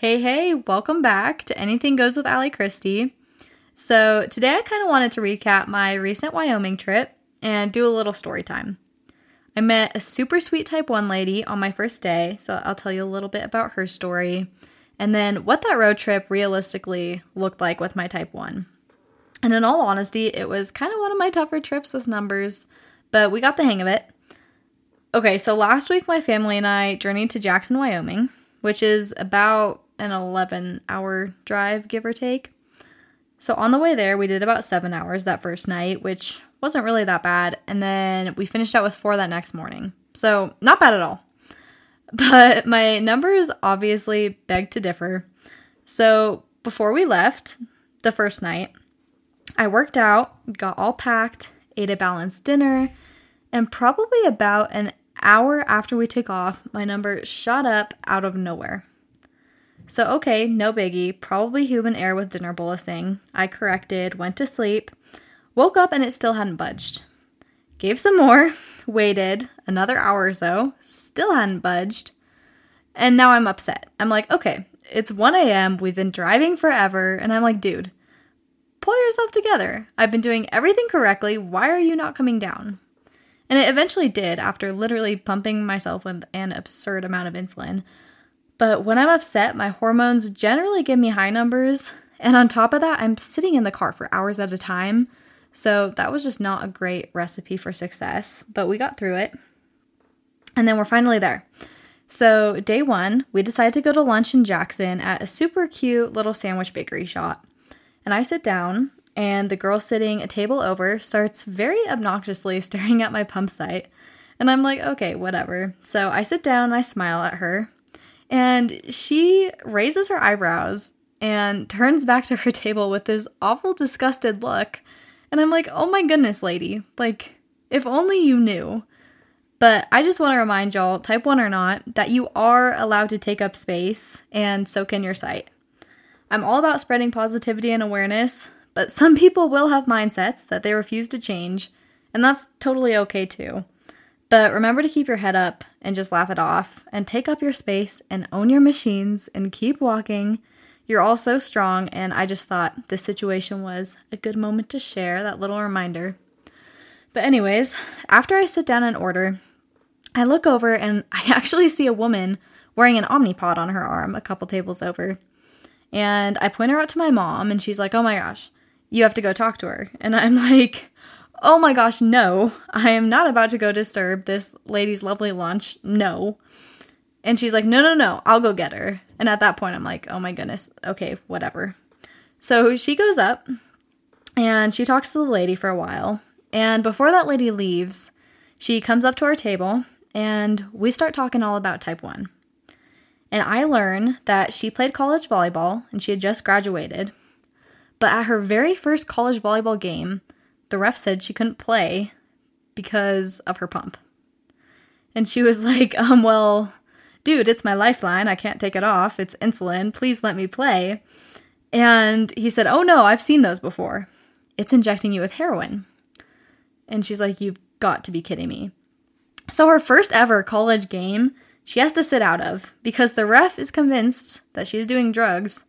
Hey, hey, welcome back to Anything Goes with Allie Christie. So, today I kind of wanted to recap my recent Wyoming trip and do a little story time. I met a super sweet type 1 lady on my first day, so I'll tell you a little bit about her story and then what that road trip realistically looked like with my type 1. And in all honesty, it was kind of one of my tougher trips with numbers, but we got the hang of it. Okay, so last week my family and I journeyed to Jackson, Wyoming, which is about an 11 hour drive, give or take. So on the way there, we did about seven hours that first night, which wasn't really that bad. And then we finished out with four that next morning. So not bad at all. But my numbers obviously beg to differ. So before we left the first night, I worked out, got all packed, ate a balanced dinner, and probably about an hour after we took off, my number shot up out of nowhere. So, okay, no biggie, probably human error with dinner bolusing. I corrected, went to sleep, woke up, and it still hadn't budged. Gave some more, waited another hour or so, still hadn't budged, and now I'm upset. I'm like, okay, it's 1 a.m., we've been driving forever, and I'm like, dude, pull yourself together. I've been doing everything correctly. Why are you not coming down? And it eventually did after literally pumping myself with an absurd amount of insulin. But when I'm upset, my hormones generally give me high numbers. And on top of that, I'm sitting in the car for hours at a time. So that was just not a great recipe for success. But we got through it. And then we're finally there. So, day one, we decided to go to lunch in Jackson at a super cute little sandwich bakery shop. And I sit down, and the girl sitting a table over starts very obnoxiously staring at my pump site. And I'm like, okay, whatever. So I sit down and I smile at her, and she raises her eyebrows and turns back to her table with this awful, disgusted look. And I'm like, oh my goodness, lady. Like, if only you knew. But I just want to remind y'all, type 1 or not, that you are allowed to take up space and soak in your sight. I'm all about spreading positivity and awareness, but some people will have mindsets that they refuse to change, and that's totally okay too. But remember to keep your head up and just laugh it off and take up your space and own your machines and keep walking. You're all so strong, and I just thought this situation was a good moment to share that little reminder. But, anyways, after I sit down and order, I look over and I actually see a woman wearing an Omnipod on her arm a couple tables over. And I point her out to my mom, and she's like, Oh my gosh, you have to go talk to her. And I'm like, oh my gosh, no, I am not about to go disturb this lady's lovely lunch. No. And she's like, no, no, no, I'll go get her. And at that point, I'm like, oh my goodness, okay, whatever. So she goes up and she talks to the lady for a while. And before that lady leaves, she comes up to our table and we start talking all about type 1. And I learn that she played college volleyball and she had just graduated. But at her very first college volleyball game, the ref said she couldn't play because of her pump. And she was like, um, well, dude, it's my lifeline. I can't take it off. It's insulin. Please let me play. And he said, oh no, I've seen those before. It's injecting you with heroin. And she's like, you've got to be kidding me. So her first ever college game, she has to sit out of because the ref is convinced that she's doing drugs,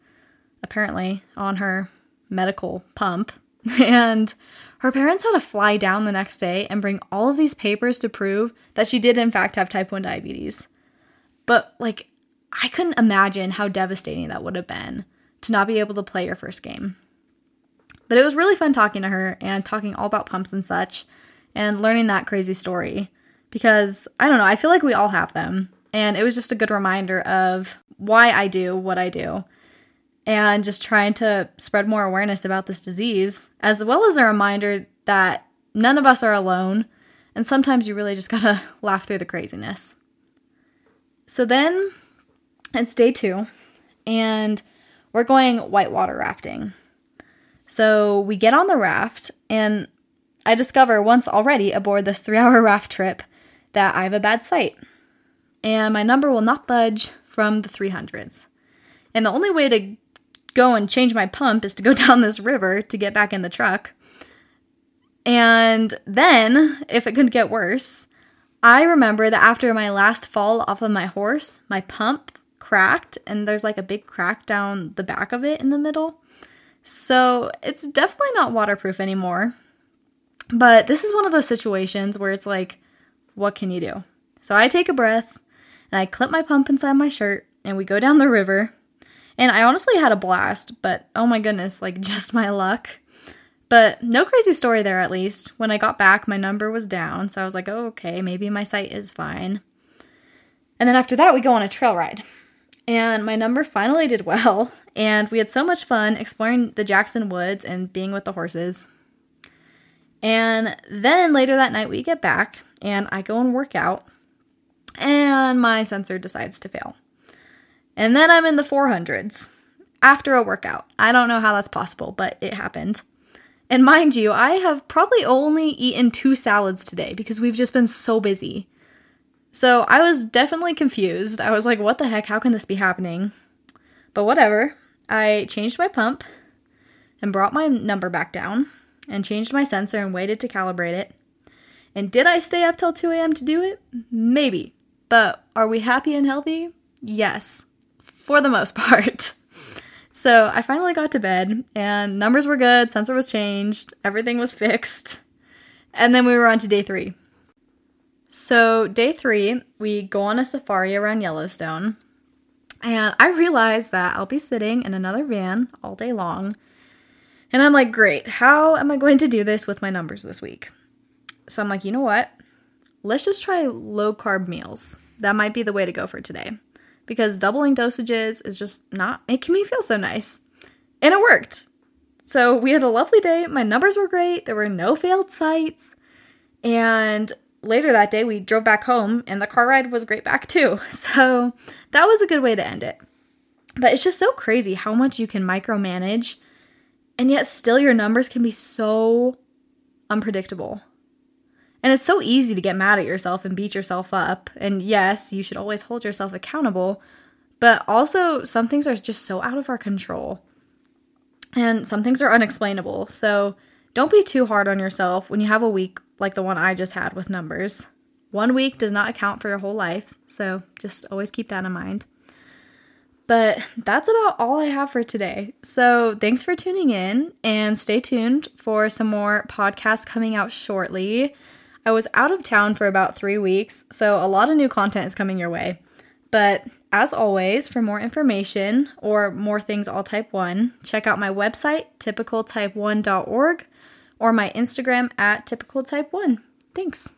apparently, on her medical pump. And her parents had to fly down the next day and bring all of these papers to prove that she did, in fact, have type 1 diabetes. But, like, I couldn't imagine how devastating that would have been to not be able to play your first game. But it was really fun talking to her and talking all about pumps and such and learning that crazy story because I don't know, I feel like we all have them. And it was just a good reminder of why I do what I do and just trying to spread more awareness about this disease, as well as a reminder that none of us are alone, and sometimes you really just gotta laugh through the craziness. So then it's day two, and we're going whitewater rafting. So we get on the raft, and I discover once already aboard this three hour raft trip that I have a bad site, and my number will not budge from the 300s. And the only way to go and change my pump is to go down this river to get back in the truck. And then, if it could get worse, I remember that after my last fall off of my horse, my pump cracked and there's like a big crack down the back of it in the middle. So it's definitely not waterproof anymore. But this is one of those situations where it's like, what can you do? So I take a breath and I clip my pump inside my shirt and we go down the river. And I honestly had a blast, but oh my goodness, like just my luck. But no crazy story there, at least. When I got back, my number was down, so I was like, oh, okay, maybe my site is fine. And then after that, we go on a trail ride. And my number finally did well, and we had so much fun exploring the Jackson Woods and being with the horses. And then later that night, we get back, and I go and work out, and my sensor decides to fail. And then I'm in the 400s after a workout. I don't know how that's possible, but it happened. And mind you, I have probably only eaten two salads today because we've just been so busy. So I was definitely confused. I was like, what the heck? How can this be happening? But whatever. I changed my pump and brought my number back down and changed my sensor and waited to calibrate it. And did I stay up till 2 a.m. to do it? Maybe. But are we happy and healthy? Yes, for the most part. So I finally got to bed, and numbers were good, sensor was changed, everything was fixed. And then we were on to day three. So, day three, we go on a safari around Yellowstone. And I realized that I'll be sitting in another van all day long. And I'm like, great, how am I going to do this with my numbers this week? So I'm like, you know what? Let's just try low carb meals. That might be the way to go for today because doubling dosages is just not making me feel so nice. And it worked. So we had a lovely day. My numbers were great. There were no failed sites. And later that day, we drove back home, and the car ride was great back too. So that was a good way to end it. But it's just so crazy how much you can micromanage, and yet still your numbers can be so unpredictable. And it's so easy to get mad at yourself and beat yourself up. And yes, you should always hold yourself accountable, but also some things are just so out of our control. And some things are unexplainable. So don't be too hard on yourself when you have a week like the one I just had with numbers. One week does not account for your whole life, so just always keep that in mind. But that's about all I have for today. So thanks for tuning in and stay tuned for some more podcasts coming out shortly. I was out of town for about three weeks, so a lot of new content is coming your way. But as always, for more information or more things all type 1, check out my website, typicaltype1.org, or my Instagram at typicaltype1. Thanks.